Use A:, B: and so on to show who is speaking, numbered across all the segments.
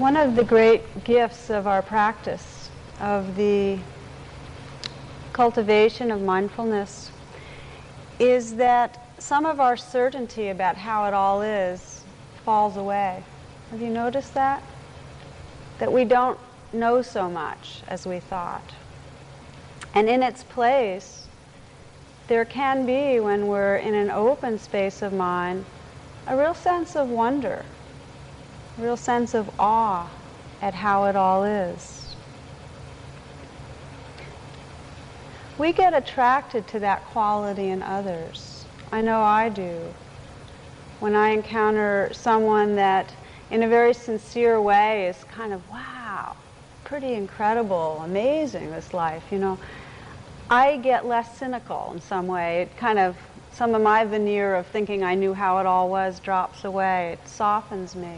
A: One of the great gifts of our practice, of the cultivation of mindfulness, is that some of our certainty about how it all is falls away. Have you noticed that? That we don't know so much as we thought. And in its place, there can be, when we're in an open space of mind, a real sense of wonder real sense of awe at how it all is. We get attracted to that quality in others. I know I do. When I encounter someone that, in a very sincere way, is kind of, wow, pretty incredible, amazing, this life, you know, I get less cynical in some way. It kind of, some of my veneer of thinking I knew how it all was drops away. It softens me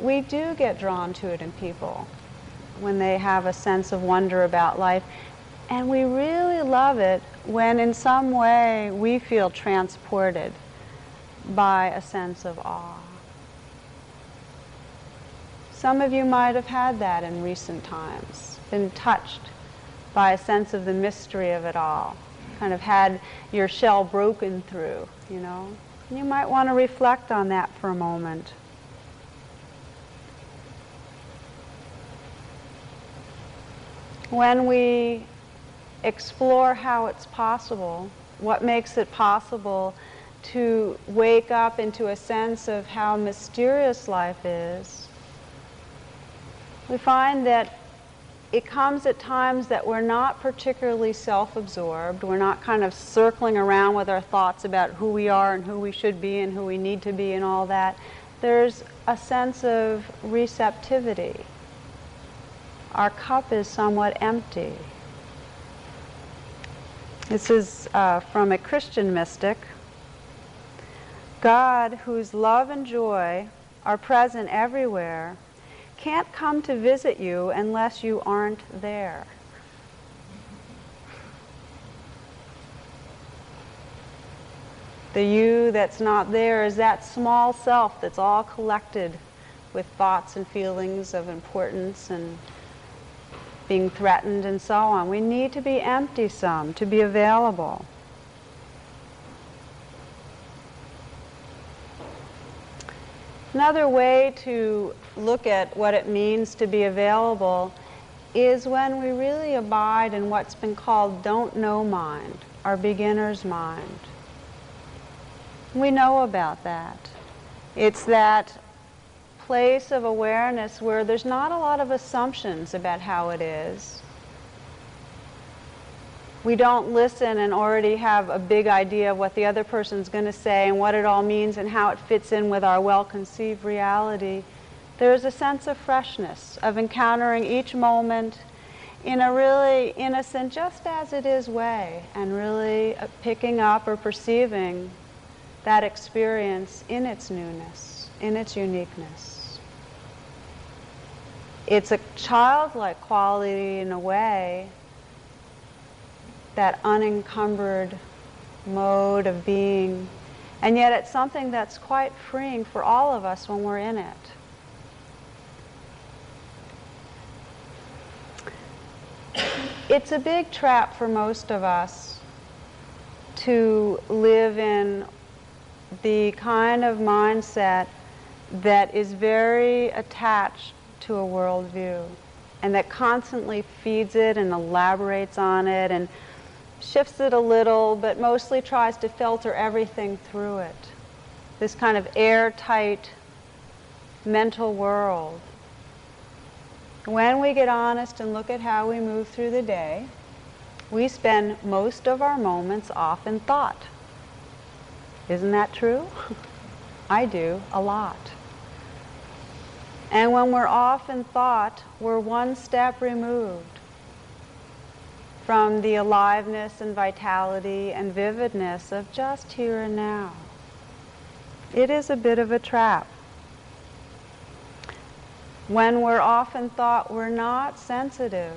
A: we do get drawn to it in people when they have a sense of wonder about life. And we really love it when in some way we feel transported by a sense of awe. Some of you might have had that in recent times, been touched by a sense of the mystery of it all, kind of had your shell broken through, you know. You might want to reflect on that for a moment. When we explore how it's possible, what makes it possible to wake up into a sense of how mysterious life is, we find that it comes at times that we're not particularly self absorbed. We're not kind of circling around with our thoughts about who we are and who we should be and who we need to be and all that. There's a sense of receptivity our cup is somewhat empty. This is uh, from a Christian mystic. God, whose love and joy are present everywhere, can't come to visit you unless you aren't there. The you that's not there is that small self that's all collected with thoughts and feelings of importance and being threatened and so on. We need to be empty some to be available. Another way to look at what it means to be available is when we really abide in what's been called don't know mind, our beginner's mind. We know about that. It's that place of awareness where there's not a lot of assumptions about how it is. We don't listen and already have a big idea of what the other person's going to say and what it all means and how it fits in with our well conceived reality. There's a sense of freshness, of encountering each moment in a really innocent, just as it is way, and really uh, picking up or perceiving that experience in its newness, in its uniqueness it's a childlike quality in a way, that unencumbered mode of being. And yet it's something that's quite freeing for all of us when we're in it. It's a big trap for most of us to live in the kind of mindset that is very attached to a worldview and that constantly feeds it and elaborates on it and shifts it a little, but mostly tries to filter everything through it. This kind of airtight mental world. When we get honest and look at how we move through the day, we spend most of our moments off in thought. Isn't that true? I do a lot. And when we're off in thought, we're one step removed from the aliveness and vitality and vividness of just here and now. It is a bit of a trap. When we're off in thought, we're not sensitive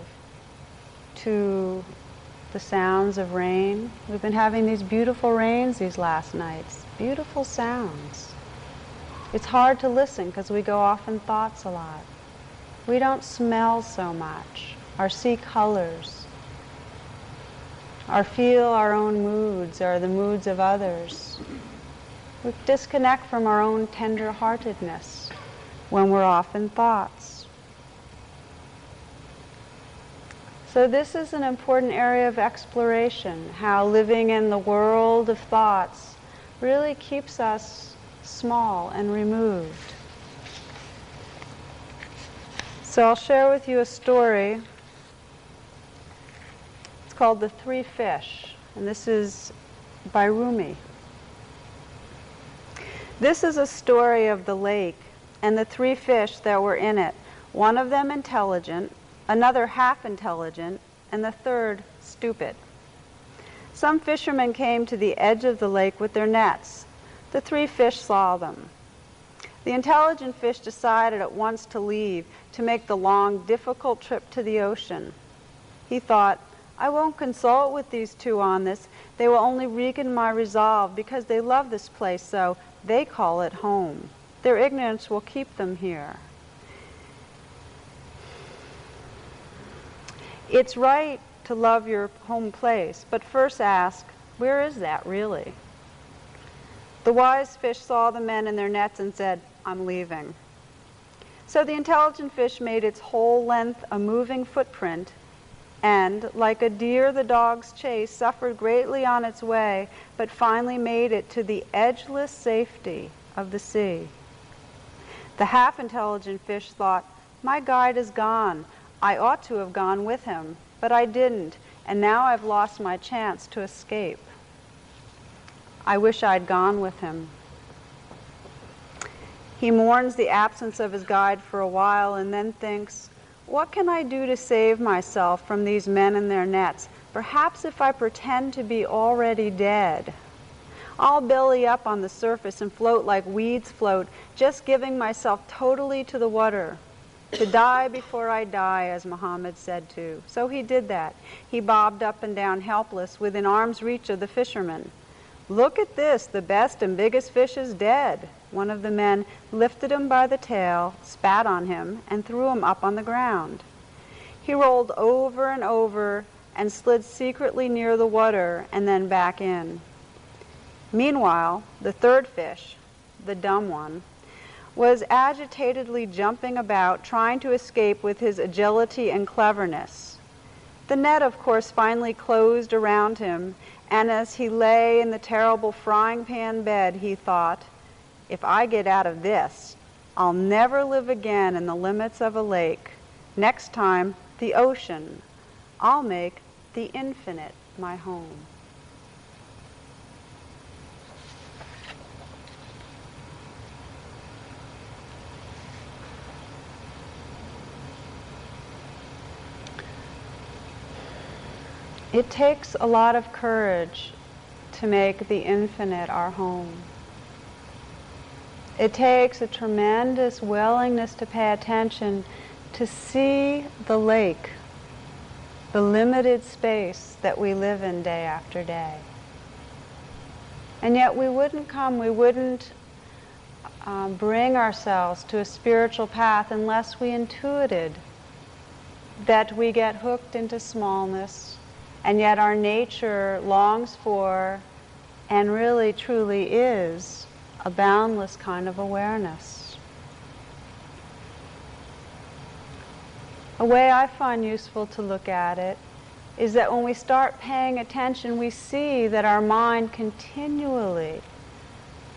A: to the sounds of rain. We've been having these beautiful rains these last nights, beautiful sounds. It's hard to listen because we go off in thoughts a lot. We don't smell so much or see colors or feel our own moods or the moods of others. We disconnect from our own tender-heartedness when we're off in thoughts. So this is an important area of exploration, how living in the world of thoughts really keeps us small and removed. So I'll share with you a story. It's called The Three Fish, and this is by Rumi. This is a story of the lake and the three fish that were in it, one of them intelligent, another half intelligent, and the third stupid. Some fishermen came to the edge of the lake with their nets. The three fish saw them. The intelligent fish decided at once to leave, to make the long, difficult trip to the ocean. He thought, I won't consult with these two on this. They will only weaken my resolve because they love this place so they call it home. Their ignorance will keep them here. It's right to love your home place, but first ask, where is that really? The wise fish saw the men in their nets and said, I'm leaving. So the intelligent fish made its whole length a moving footprint and, like a deer the dogs chase, suffered greatly on its way, but finally made it to the edgeless safety of the sea. The half intelligent fish thought, My guide is gone. I ought to have gone with him, but I didn't, and now I've lost my chance to escape. I wish I'd gone with him. He mourns the absence of his guide for a while and then thinks, What can I do to save myself from these men and their nets? Perhaps if I pretend to be already dead. I'll belly up on the surface and float like weeds float, just giving myself totally to the water to die before I die, as Muhammad said to. So he did that. He bobbed up and down helpless within arm's reach of the fisherman. Look at this, the best and biggest fish is dead. One of the men lifted him by the tail, spat on him, and threw him up on the ground. He rolled over and over and slid secretly near the water and then back in. Meanwhile, the third fish, the dumb one, was agitatedly jumping about, trying to escape with his agility and cleverness. The net, of course, finally closed around him, and as he lay in the terrible frying pan bed, he thought, if I get out of this, I'll never live again in the limits of a lake. Next time, the ocean. I'll make the infinite my home. It takes a lot of courage to make the infinite our home. It takes a tremendous willingness to pay attention to see the lake, the limited space that we live in day after day. And yet we wouldn't come, we wouldn't um, bring ourselves to a spiritual path unless we intuited that we get hooked into smallness and yet our nature longs for and really truly is a boundless kind of awareness. A way I find useful to look at it is that when we start paying attention, we see that our mind continually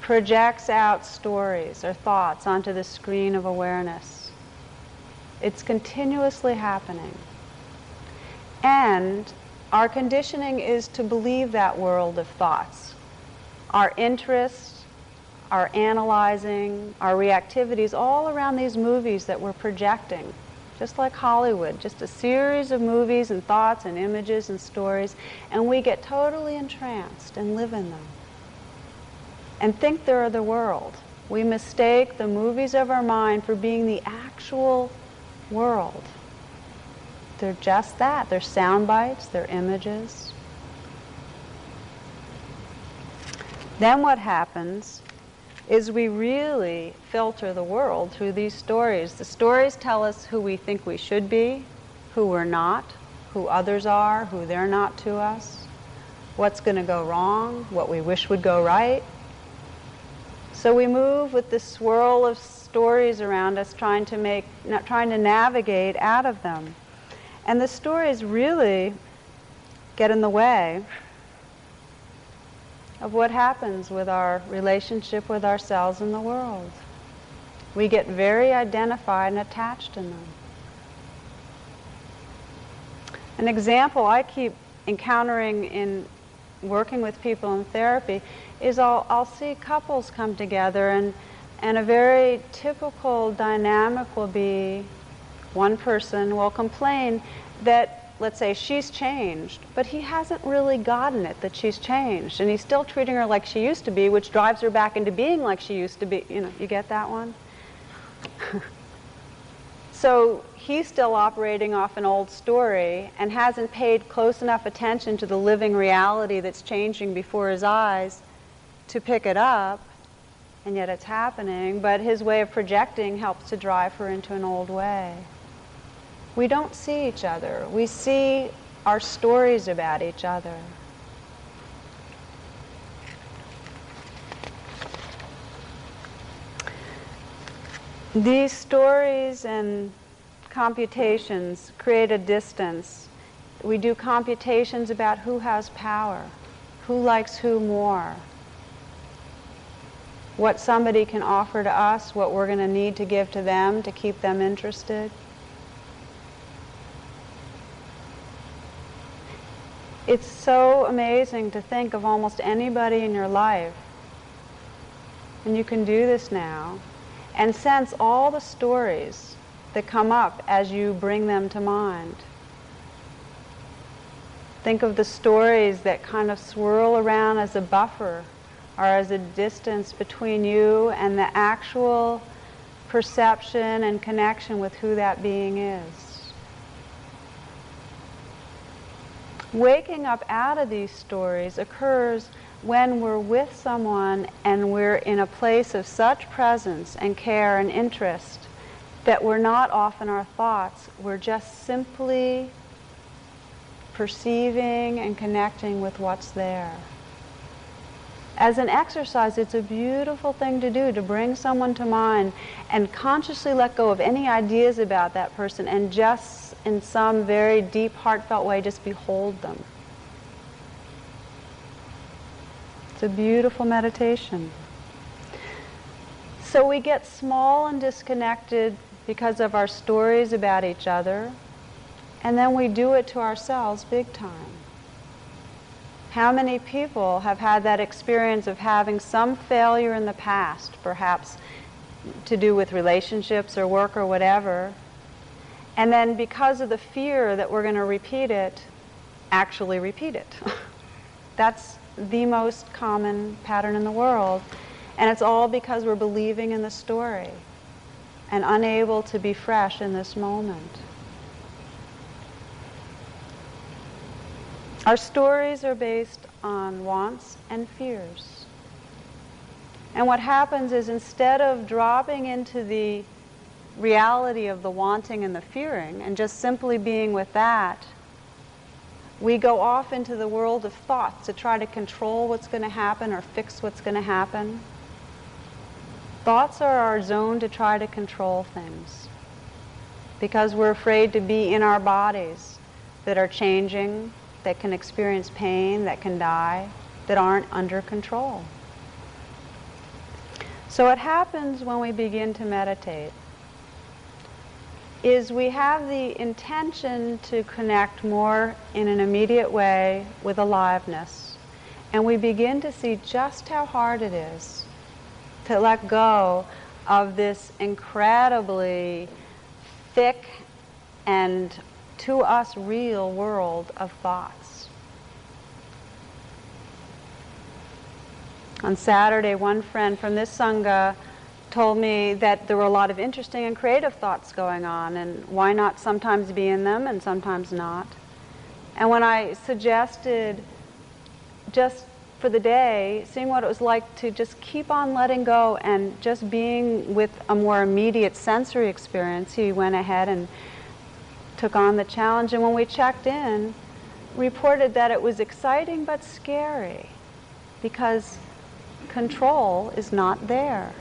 A: projects out stories or thoughts onto the screen of awareness. It's continuously happening. And our conditioning is to believe that world of thoughts. Our interests, our analyzing, our reactivities, all around these movies that we're projecting, just like Hollywood, just a series of movies and thoughts and images and stories, and we get totally entranced and live in them and think they're the world. We mistake the movies of our mind for being the actual world. They're just that. They're sound bites, they're images. Then what happens is we really filter the world through these stories. The stories tell us who we think we should be, who we're not, who others are, who they're not to us, what's going to go wrong, what we wish would go right. So we move with this swirl of stories around us trying to make not trying to navigate out of them. And the stories really get in the way of what happens with our relationship with ourselves and the world. We get very identified and attached in them. An example I keep encountering in working with people in therapy is I'll, I'll see couples come together and, and a very typical dynamic will be one person will complain that let's say she's changed, but he hasn't really gotten it that she's changed. And he's still treating her like she used to be, which drives her back into being like she used to be. You know, you get that one? so he's still operating off an old story and hasn't paid close enough attention to the living reality that's changing before his eyes to pick it up. And yet it's happening, but his way of projecting helps to drive her into an old way we don't see each other. We see our stories about each other. These stories and computations create a distance. We do computations about who has power, who likes who more, what somebody can offer to us, what we're going to need to give to them to keep them interested. It's so amazing to think of almost anybody in your life, and you can do this now, and sense all the stories that come up as you bring them to mind. Think of the stories that kind of swirl around as a buffer or as a distance between you and the actual perception and connection with who that being is. Waking up out of these stories occurs when we're with someone and we're in a place of such presence and care and interest that we're not off in our thoughts. We're just simply perceiving and connecting with what's there. As an exercise, it's a beautiful thing to do to bring someone to mind and consciously let go of any ideas about that person and just in some very deep, heartfelt way, just behold them. It's a beautiful meditation. So we get small and disconnected because of our stories about each other, and then we do it to ourselves big time. How many people have had that experience of having some failure in the past, perhaps to do with relationships or work or whatever, and then because of the fear that we're going to repeat it, actually repeat it. That's the most common pattern in the world. And it's all because we're believing in the story and unable to be fresh in this moment. Our stories are based on wants and fears. And what happens is instead of dropping into the reality of the wanting and the fearing and just simply being with that, we go off into the world of thoughts to try to control what's going to happen or fix what's going to happen. Thoughts are our zone to try to control things because we're afraid to be in our bodies that are changing, that can experience pain, that can die, that aren't under control. So what happens when we begin to meditate is we have the intention to connect more in an immediate way with aliveness. And we begin to see just how hard it is to let go of this incredibly thick and to us real world of thoughts. On Saturday, one friend from this Sangha told me that there were a lot of interesting and creative thoughts going on, and why not sometimes be in them and sometimes not. And when I suggested just for the day, seeing what it was like to just keep on letting go and just being with a more immediate sensory experience, he went ahead and took on the challenge. And when we checked in, reported that it was exciting but scary because control is not there.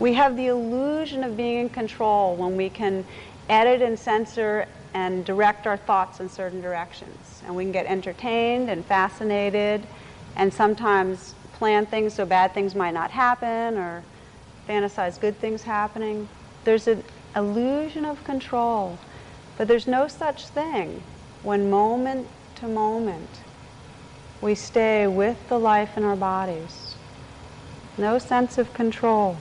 A: We have the illusion of being in control when we can edit and censor and direct our thoughts in certain directions. And we can get entertained and fascinated and sometimes plan things so bad things might not happen or fantasize good things happening. There's an illusion of control, but there's no such thing when moment to moment we stay with the life in our bodies. No sense of control.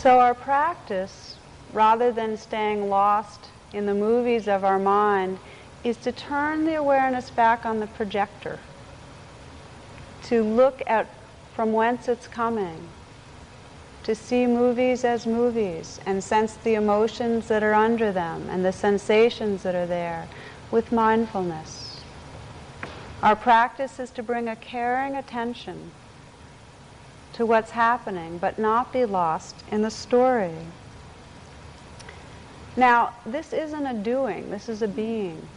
A: So our practice, rather than staying lost in the movies of our mind, is to turn the awareness back on the projector, to look at from whence it's coming, to see movies as movies and sense the emotions that are under them and the sensations that are there with mindfulness. Our practice is to bring a caring attention to what's happening, but not be lost in the story. Now, this isn't a doing, this is a being.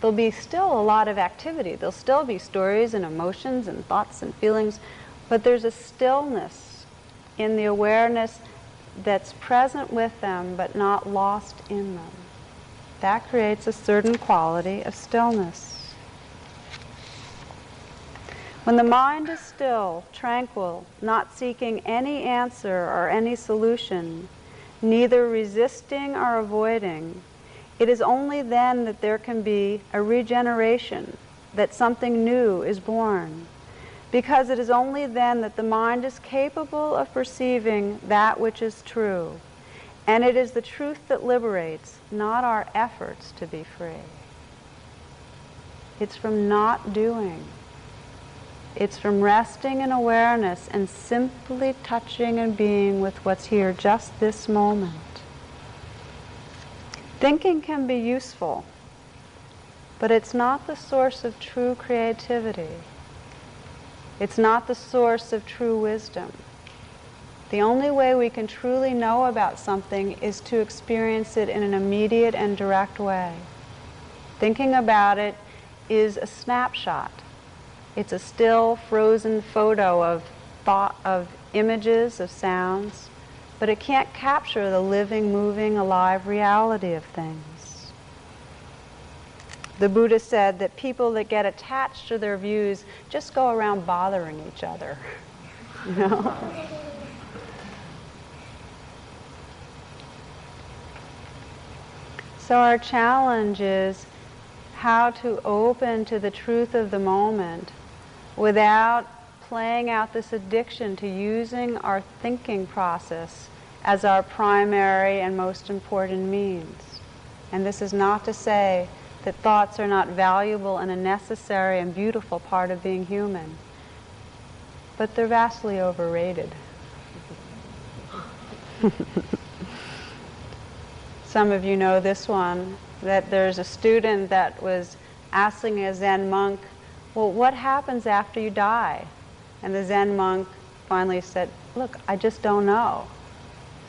A: There'll be still a lot of activity. There'll still be stories and emotions and thoughts and feelings, but there's a stillness in the awareness that's present with them but not lost in them. That creates a certain quality of stillness. When the mind is still, tranquil, not seeking any answer or any solution, neither resisting or avoiding, it is only then that there can be a regeneration, that something new is born. Because it is only then that the mind is capable of perceiving that which is true. And it is the truth that liberates, not our efforts to be free. It's from not doing. It's from resting in awareness and simply touching and being with what's here just this moment. Thinking can be useful, but it's not the source of true creativity. It's not the source of true wisdom. The only way we can truly know about something is to experience it in an immediate and direct way. Thinking about it is a snapshot it's a still, frozen photo of thought, of images, of sounds, but it can't capture the living, moving, alive reality of things. The Buddha said that people that get attached to their views just go around bothering each other. You know? So our challenge is how to open to the truth of the moment without playing out this addiction to using our thinking process as our primary and most important means. And this is not to say that thoughts are not valuable and a necessary and beautiful part of being human, but they're vastly overrated. Some of you know this one, that there's a student that was asking a Zen monk well, what happens after you die? And the Zen monk finally said, look, I just don't know.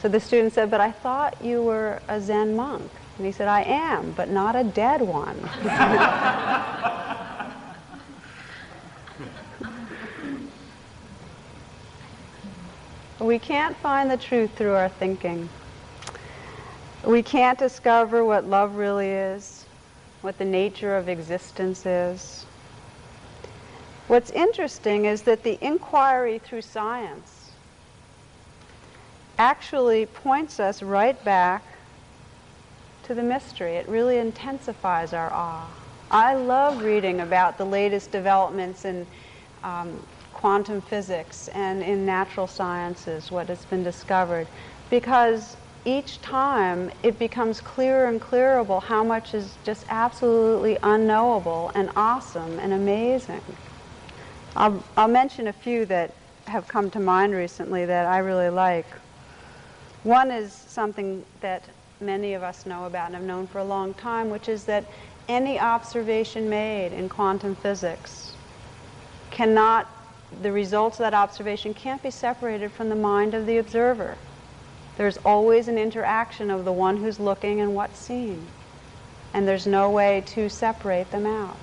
A: So the student said, but I thought you were a Zen monk. And he said, I am, but not a dead one. we can't find the truth through our thinking. We can't discover what love really is, what the nature of existence is, What's interesting is that the inquiry through science actually points us right back to the mystery. It really intensifies our awe. I love reading about the latest developments in um, quantum physics and in natural sciences, what has been discovered, because each time it becomes clearer and clearer how much is just absolutely unknowable and awesome and amazing. I'll, I'll mention a few that have come to mind recently that I really like. One is something that many of us know about and have known for a long time, which is that any observation made in quantum physics cannot, the results of that observation can't be separated from the mind of the observer. There's always an interaction of the one who's looking and what's seen. And there's no way to separate them out.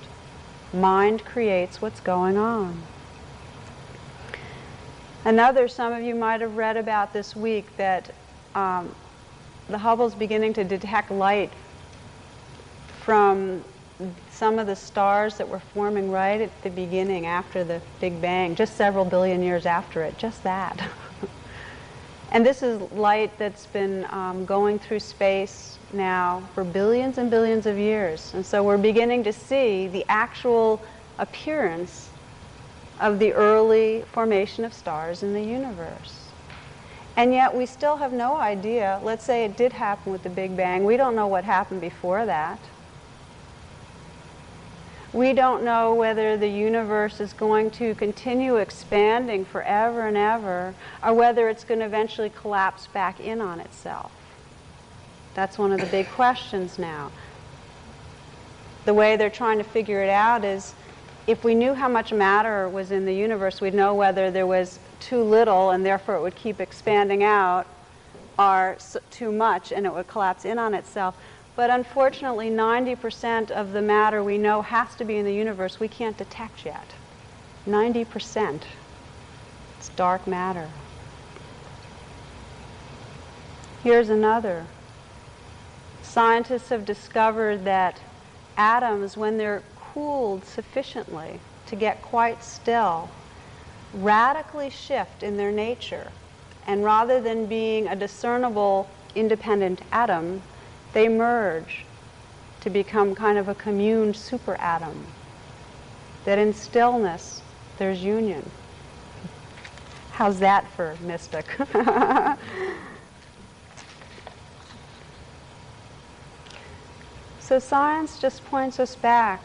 A: Mind creates what's going on. Another, some of you might have read about this week, that um, the Hubble's beginning to detect light from some of the stars that were forming right at the beginning after the Big Bang, just several billion years after it, just that. and this is light that's been um, going through space now for billions and billions of years. And so we're beginning to see the actual appearance of the early formation of stars in the universe. And yet we still have no idea. Let's say it did happen with the Big Bang. We don't know what happened before that. We don't know whether the universe is going to continue expanding forever and ever, or whether it's going to eventually collapse back in on itself. That's one of the big questions now. The way they're trying to figure it out is if we knew how much matter was in the universe, we'd know whether there was too little and therefore it would keep expanding out, or too much and it would collapse in on itself. But unfortunately, 90% of the matter we know has to be in the universe we can't detect yet. 90%. It's dark matter. Here's another. Scientists have discovered that atoms, when they're cooled sufficiently to get quite still, radically shift in their nature. And rather than being a discernible independent atom, they merge to become kind of a communed superatom. That in stillness, there's union. How's that for mystic? so science just points us back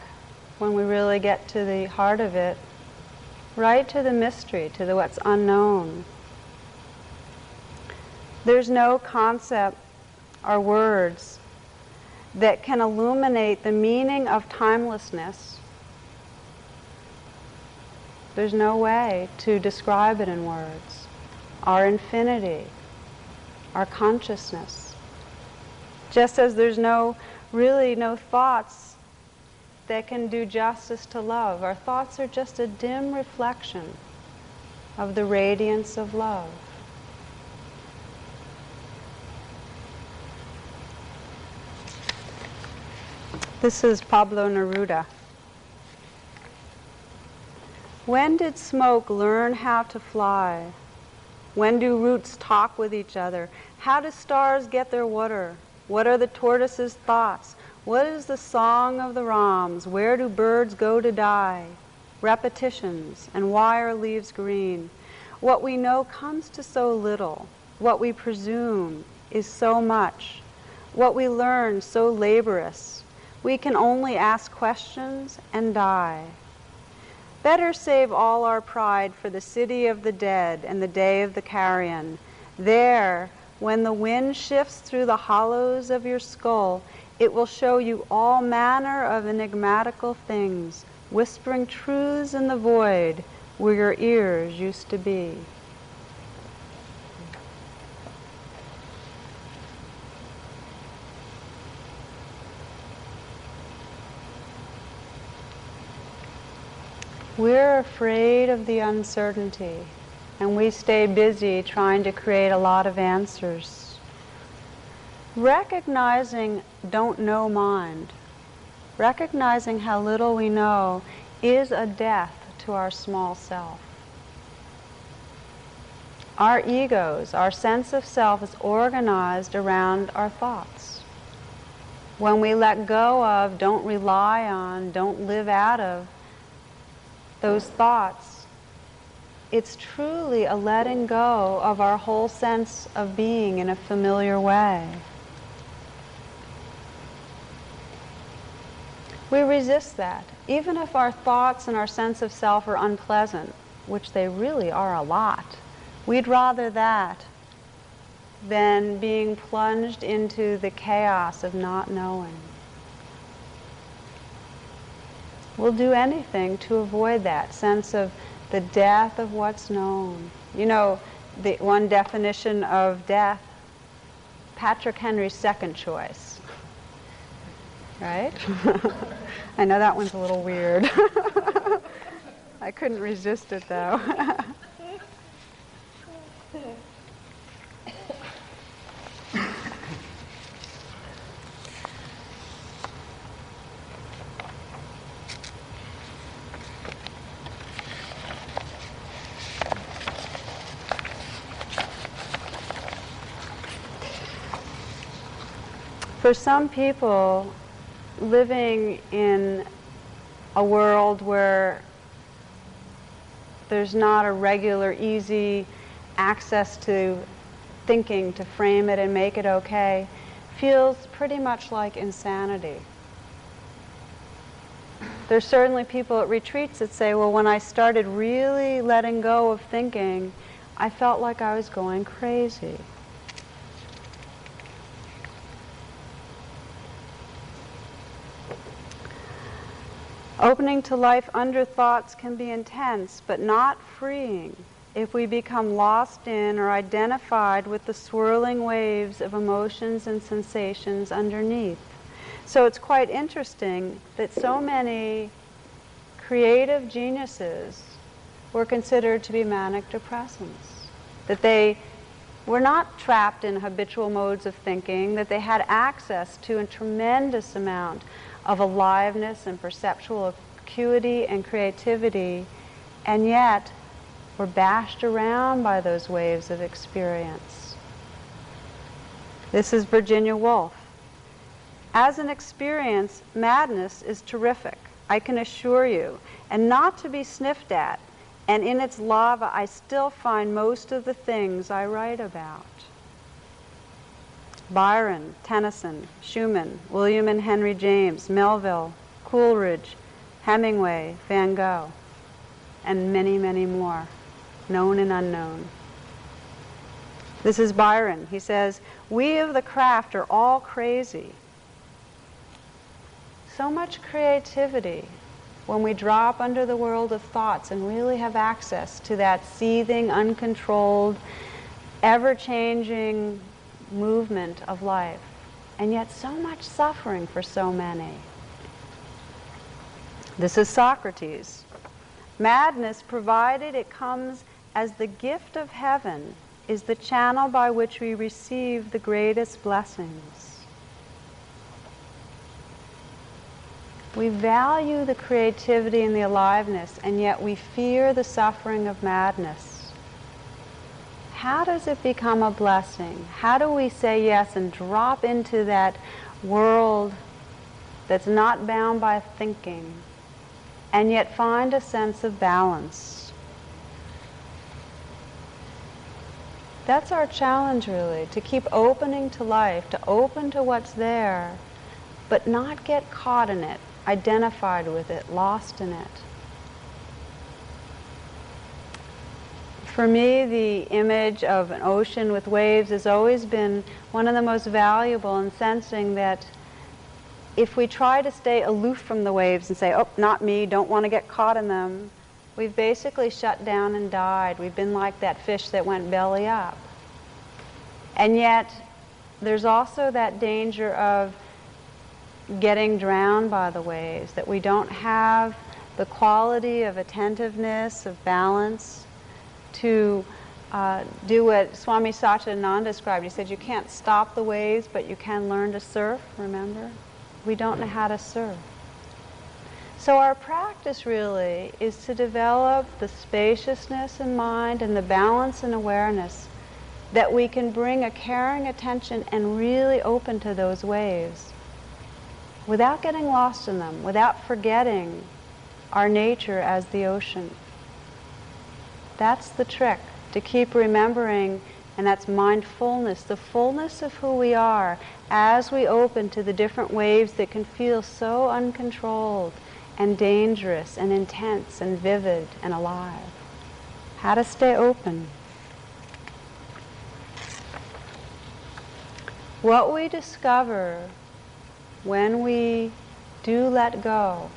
A: when we really get to the heart of it, right to the mystery, to the what's unknown. There's no concept or words that can illuminate the meaning of timelessness. There's no way to describe it in words. Our infinity, our consciousness. Just as there's no, really no thoughts that can do justice to love. Our thoughts are just a dim reflection of the radiance of love. This is Pablo Neruda. When did smoke learn how to fly? When do roots talk with each other? How do stars get their water? What are the tortoise's thoughts? What is the song of the rams? Where do birds go to die? Repetitions, and why are leaves green? What we know comes to so little. What we presume is so much. What we learn so laborious. We can only ask questions and die. Better save all our pride for the city of the dead and the day of the carrion. There, when the wind shifts through the hollows of your skull, it will show you all manner of enigmatical things, whispering truths in the void where your ears used to be. We're afraid of the uncertainty and we stay busy trying to create a lot of answers. Recognizing don't know mind, recognizing how little we know is a death to our small self. Our egos, our sense of self is organized around our thoughts. When we let go of, don't rely on, don't live out of those thoughts, it's truly a letting go of our whole sense of being in a familiar way. We resist that. Even if our thoughts and our sense of self are unpleasant, which they really are a lot, we'd rather that than being plunged into the chaos of not knowing. We'll do anything to avoid that sense of the death of what's known. You know, the one definition of death, Patrick Henry's second choice. Right? I know that one's a little weird. I couldn't resist it though. for some people, living in a world where there's not a regular, easy access to thinking to frame it and make it okay feels pretty much like insanity. There's certainly people at retreats that say, well, when I started really letting go of thinking, I felt like I was going crazy. Opening to life under thoughts can be intense, but not freeing if we become lost in or identified with the swirling waves of emotions and sensations underneath. So it's quite interesting that so many creative geniuses were considered to be manic depressants. That they were not trapped in habitual modes of thinking, that they had access to a tremendous amount of aliveness and perceptual acuity and creativity, and yet we're bashed around by those waves of experience. This is Virginia Woolf. As an experience, madness is terrific, I can assure you, and not to be sniffed at. And in its lava, I still find most of the things I write about. Byron, Tennyson, Schumann, William and Henry James, Melville, Coleridge, Hemingway, Van Gogh, and many, many more, known and unknown. This is Byron. He says, We of the craft are all crazy. So much creativity when we drop under the world of thoughts and really have access to that seething, uncontrolled, ever changing movement of life, and yet so much suffering for so many. This is Socrates. Madness, provided it comes as the gift of heaven, is the channel by which we receive the greatest blessings. We value the creativity and the aliveness, and yet we fear the suffering of madness how does it become a blessing? How do we say yes and drop into that world that's not bound by thinking and yet find a sense of balance? That's our challenge, really, to keep opening to life, to open to what's there, but not get caught in it, identified with it, lost in it. For me, the image of an ocean with waves has always been one of the most valuable in sensing that if we try to stay aloof from the waves and say, oh, not me, don't want to get caught in them, we've basically shut down and died. We've been like that fish that went belly up. And yet, there's also that danger of getting drowned by the waves, that we don't have the quality of attentiveness, of balance, to uh, do what Swami Satchidananda described. He said, you can't stop the waves, but you can learn to surf, remember? We don't know how to surf. So our practice really is to develop the spaciousness in mind and the balance and awareness that we can bring a caring attention and really open to those waves without getting lost in them, without forgetting our nature as the ocean. That's the trick, to keep remembering, and that's mindfulness, the fullness of who we are as we open to the different waves that can feel so uncontrolled and dangerous and intense and vivid and alive. how to stay open. What we discover when we do let go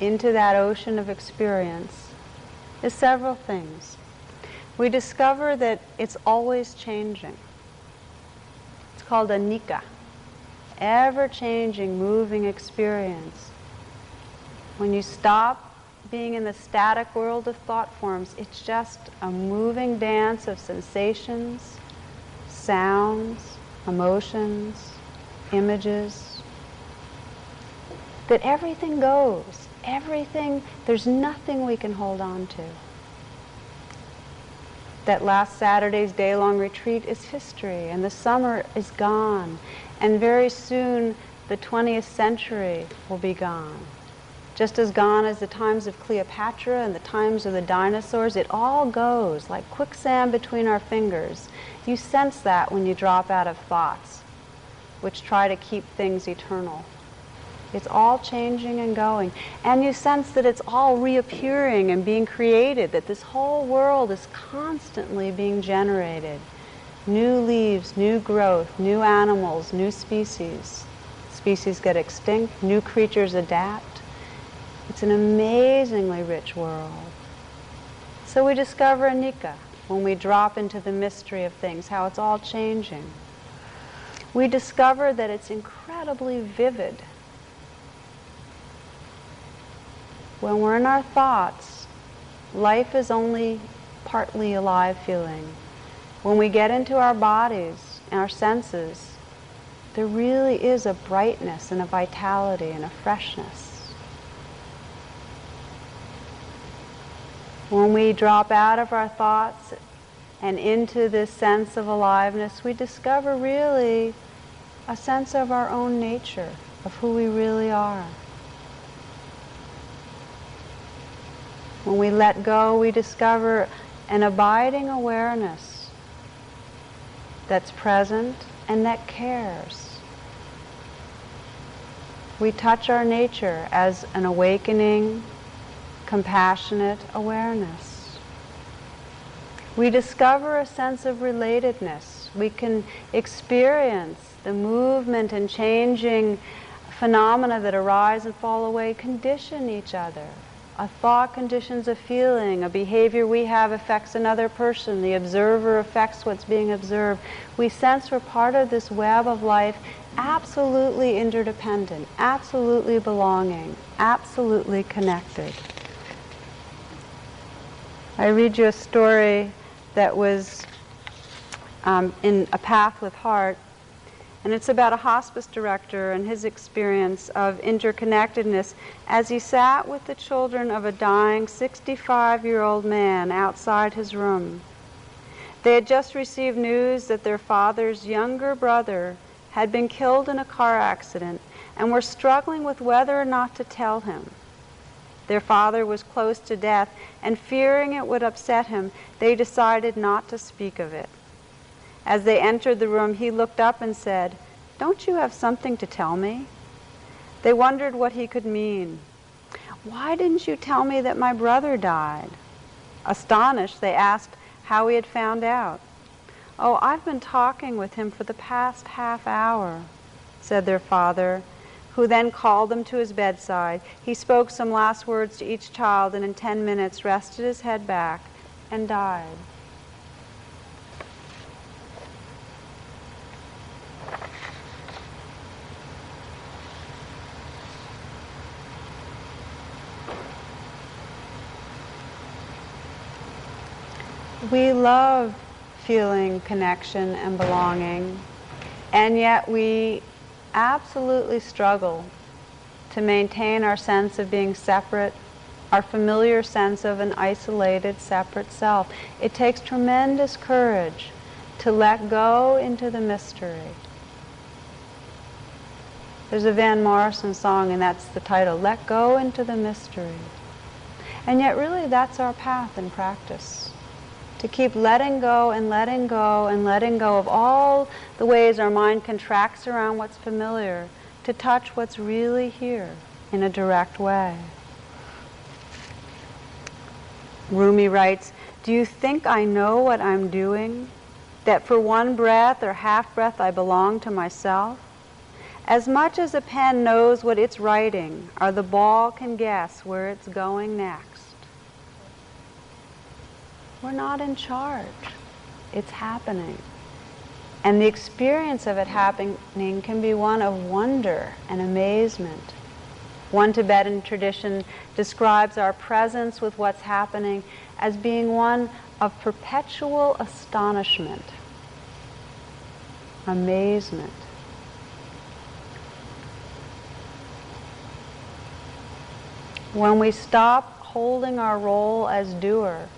A: into that ocean of experience is several things. We discover that it's always changing. It's called anicca, ever changing, moving experience. When you stop being in the static world of thought forms, it's just a moving dance of sensations, sounds, emotions, images. That everything goes. Everything, there's nothing we can hold on to. That last Saturday's day long retreat is history, and the summer is gone, and very soon the 20th century will be gone just as gone as the times of Cleopatra and the times of the dinosaurs. It all goes like quicksand between our fingers. You sense that when you drop out of thoughts, which try to keep things eternal. It's all changing and going. And you sense that it's all reappearing and being created, that this whole world is constantly being generated. New leaves, new growth, new animals, new species. Species get extinct, new creatures adapt. It's an amazingly rich world. So we discover anicca when we drop into the mystery of things, how it's all changing. We discover that it's incredibly vivid. When we're in our thoughts, life is only partly alive feeling. When we get into our bodies, and our senses, there really is a brightness and a vitality and a freshness. When we drop out of our thoughts and into this sense of aliveness, we discover really a sense of our own nature, of who we really are. When we let go, we discover an abiding awareness that's present and that cares. We touch our nature as an awakening, compassionate awareness. We discover a sense of relatedness. We can experience the movement and changing phenomena that arise and fall away condition each other. A thought conditions a feeling, a behavior we have affects another person, the observer affects what's being observed. We sense we're part of this web of life, absolutely interdependent, absolutely belonging, absolutely connected. I read you a story that was um, in A Path with Heart, and it's about a hospice director and his experience of interconnectedness as he sat with the children of a dying 65 year old man outside his room. They had just received news that their father's younger brother had been killed in a car accident and were struggling with whether or not to tell him. Their father was close to death, and fearing it would upset him, they decided not to speak of it. As they entered the room, he looked up and said, Don't you have something to tell me? They wondered what he could mean. Why didn't you tell me that my brother died? Astonished, they asked how he had found out. Oh, I've been talking with him for the past half hour, said their father, who then called them to his bedside. He spoke some last words to each child and in ten minutes rested his head back and died. We love feeling connection and belonging, and yet we absolutely struggle to maintain our sense of being separate, our familiar sense of an isolated, separate self. It takes tremendous courage to let go into the mystery. There's a Van Morrison song, and that's the title Let Go into the Mystery. And yet, really, that's our path in practice to keep letting go and letting go and letting go of all the ways our mind contracts around what's familiar to touch what's really here in a direct way. Rumi writes, Do you think I know what I'm doing? That for one breath or half breath I belong to myself? As much as a pen knows what it's writing, or the ball can guess where it's going next. We're not in charge. It's happening. And the experience of it happening can be one of wonder and amazement. One Tibetan tradition describes our presence with what's happening as being one of perpetual astonishment, amazement. When we stop holding our role as doer,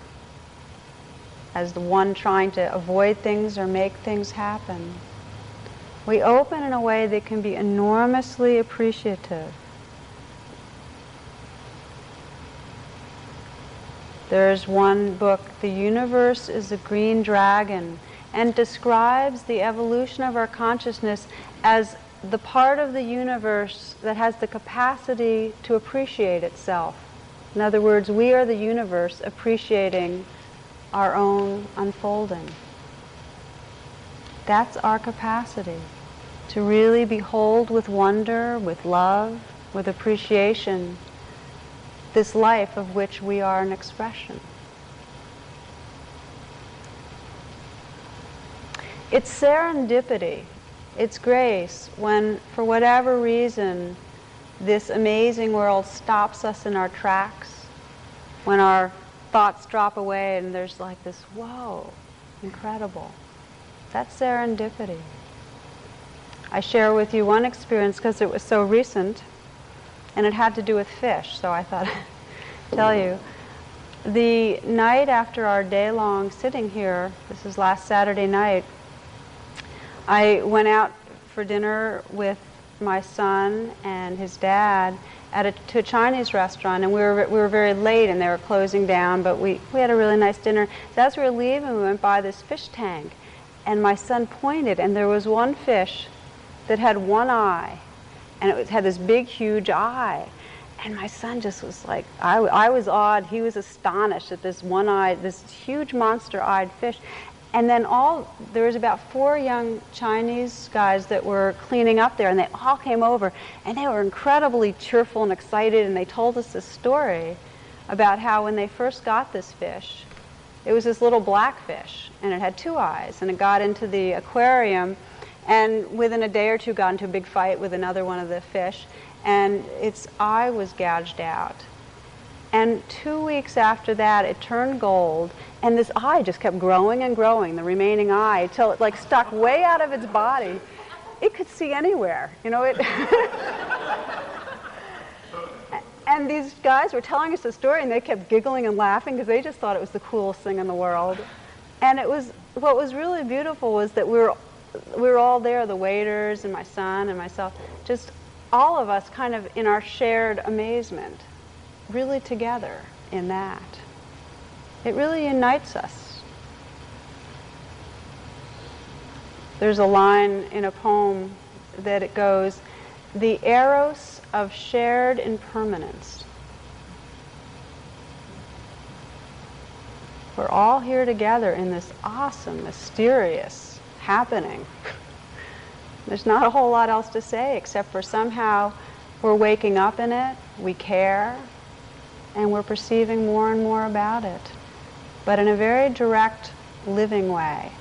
A: as the one trying to avoid things or make things happen, we open in a way that can be enormously appreciative. There's one book, The Universe is a Green Dragon, and describes the evolution of our consciousness as the part of the universe that has the capacity to appreciate itself. In other words, we are the universe appreciating our own unfolding. That's our capacity to really behold with wonder, with love, with appreciation this life of which we are an expression. It's serendipity, it's grace when, for whatever reason, this amazing world stops us in our tracks, when our thoughts drop away and there's like this, whoa, incredible. That's serendipity. I share with you one experience because it was so recent and it had to do with fish, so I thought I'd tell you. The night after our day long sitting here, this is last Saturday night, I went out for dinner with my son and his dad at a, to a Chinese restaurant, and we were, we were very late and they were closing down, but we, we had a really nice dinner. So as we were leaving, we went by this fish tank, and my son pointed, and there was one fish that had one eye and it was, had this big, huge eye. And my son just was like, I, I was awed. He was astonished at this one-eyed, this huge monster-eyed fish. And then all, there was about four young Chinese guys that were cleaning up there, and they all came over, and they were incredibly cheerful and excited, and they told us this story about how when they first got this fish, it was this little black fish, and it had two eyes, and it got into the aquarium, and within a day or two got into a big fight with another one of the fish and its eye was gouged out. And two weeks after that it turned gold and this eye just kept growing and growing the remaining eye till it like stuck way out of its body it could see anywhere you know it and these guys were telling us the story and they kept giggling and laughing because they just thought it was the coolest thing in the world and it was what was really beautiful was that we were we were all there, the waiters and my son and myself, just all of us kind of in our shared amazement, really together in that. It really unites us. There's a line in a poem that it goes, the eros of shared impermanence. We're all here together in this awesome, mysterious, happening. There's not a whole lot else to say except for somehow we're waking up in it, we care, and we're perceiving more and more about it, but in a very direct, living way.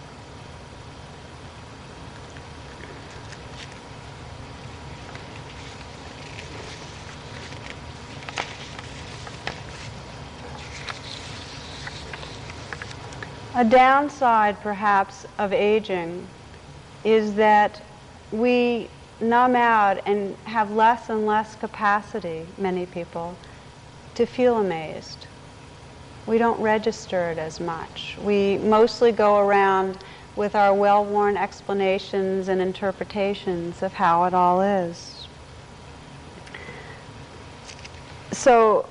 A: A downside, perhaps, of aging is that we numb out and have less and less capacity, many people, to feel amazed. We don't register it as much. We mostly go around with our well-worn explanations and interpretations of how it all is. So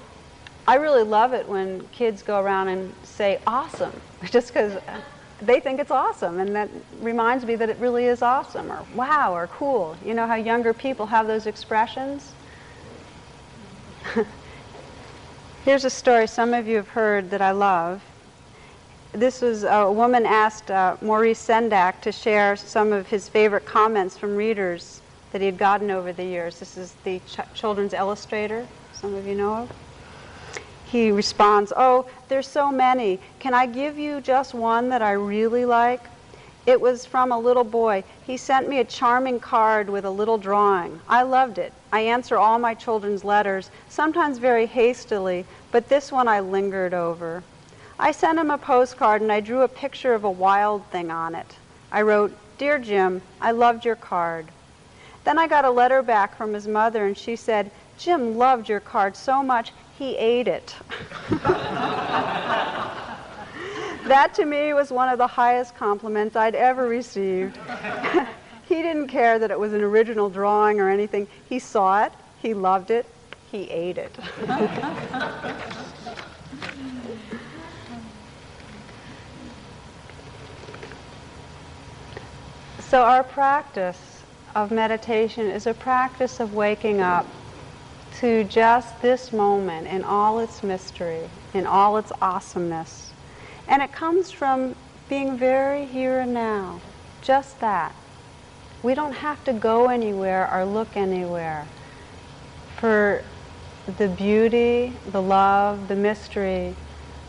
A: I really love it when kids go around and say awesome, just because they think it's awesome. And that reminds me that it really is awesome, or wow, or cool. You know how younger people have those expressions? Here's a story some of you have heard that I love. this was a woman asked uh, Maurice Sendak to share some of his favorite comments from readers that he had gotten over the years. This is the ch- children's illustrator, some of you know of. He responds, Oh, there's so many. Can I give you just one that I really like? It was from a little boy. He sent me a charming card with a little drawing. I loved it. I answer all my children's letters, sometimes very hastily, but this one I lingered over. I sent him a postcard and I drew a picture of a wild thing on it. I wrote, Dear Jim, I loved your card. Then I got a letter back from his mother and she said, Jim loved your card so much he ate it. That to me was one of the highest compliments I'd ever received. he didn't care that it was an original drawing or anything. He saw it, he loved it, he ate it. so, our practice of meditation is a practice of waking up to just this moment in all its mystery, in all its awesomeness. And it comes from being very here and now, just that. We don't have to go anywhere or look anywhere for the beauty, the love, the mystery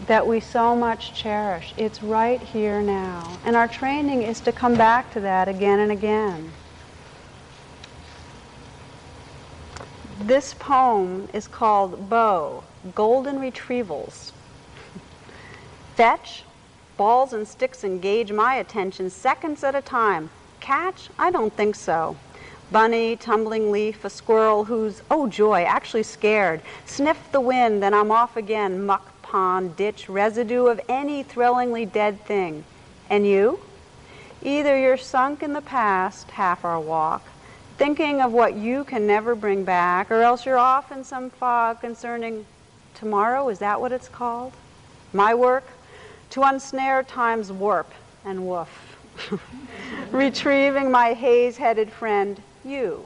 A: that we so much cherish. It's right here now. And our training is to come back to that again and again. This poem is called Bow, Golden Retrievals. Fetch, balls and sticks engage my attention seconds at a time. Catch? I don't think so. Bunny, tumbling leaf, a squirrel who's, oh joy, actually scared. Sniff the wind, then I'm off again. Muck, pond, ditch, residue of any thrillingly dead thing. And you? Either you're sunk in the past, half our walk, thinking of what you can never bring back, or else you're off in some fog concerning tomorrow, is that what it's called? My work? To unsnare time's warp and woof. Retrieving my haze-headed friend, you.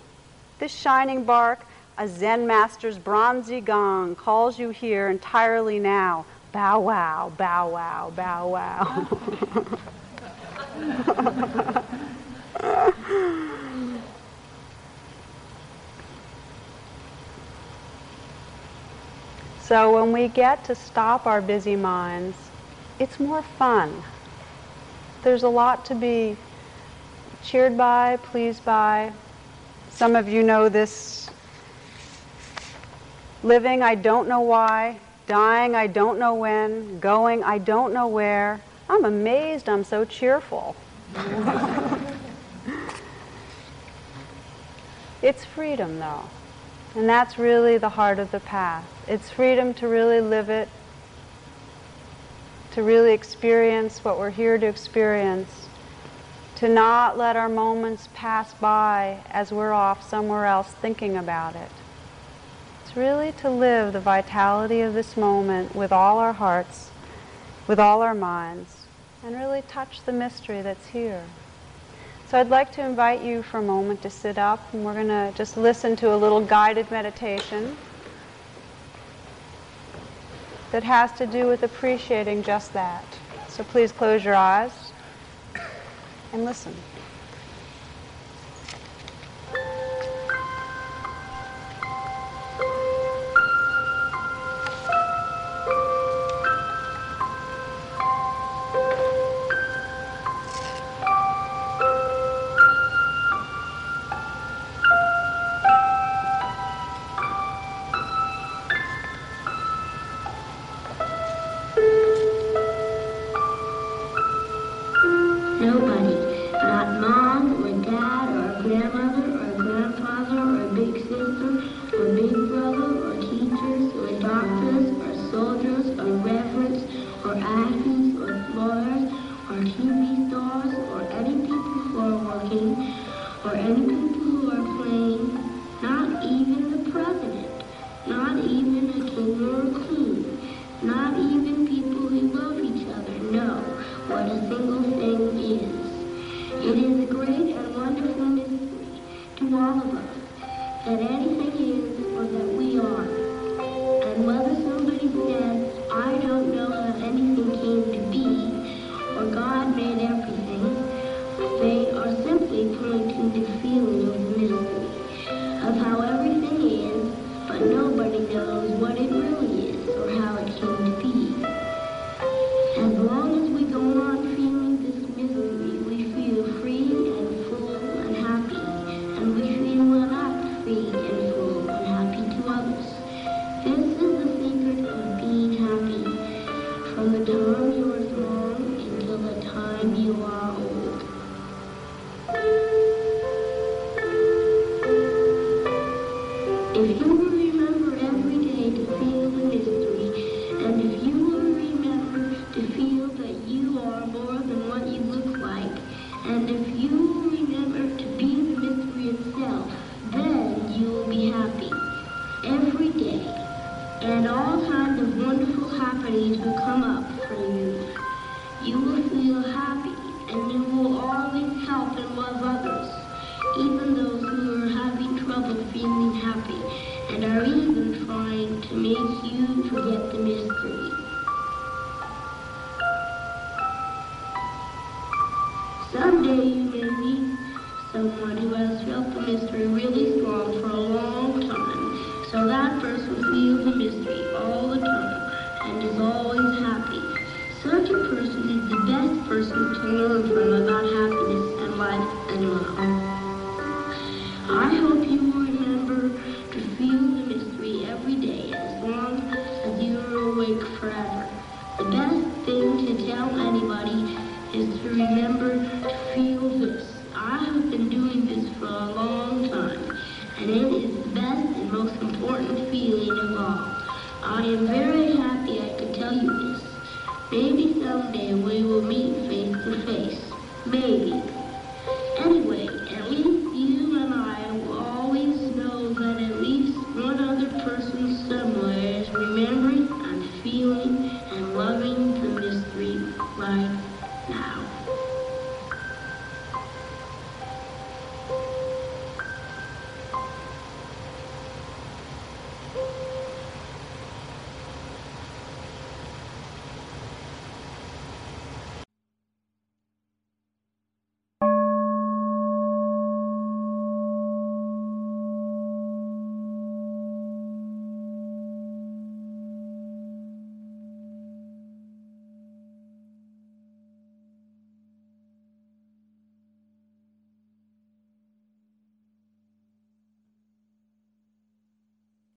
A: This shining bark, a Zen master's bronzy gong, calls you here entirely now. Bow wow, bow wow, bow wow. so when we get to stop our busy minds it's more fun. There's a lot to be cheered by, pleased by. Some of you know this. Living, I don't know why. Dying, I don't know when. Going, I don't know where. I'm amazed I'm so cheerful. it's freedom, though. And that's really the heart of the path. It's freedom to really live it to really experience what we're here to experience, to not let our moments pass by as we're off somewhere else thinking about it. It's really to live the vitality of this moment with all our hearts, with all our minds, and really touch the mystery that's here. So I'd like to invite you for a moment to sit up, and we're going to just listen to a little guided meditation that has to do with appreciating just that. So please close your eyes and listen.
B: And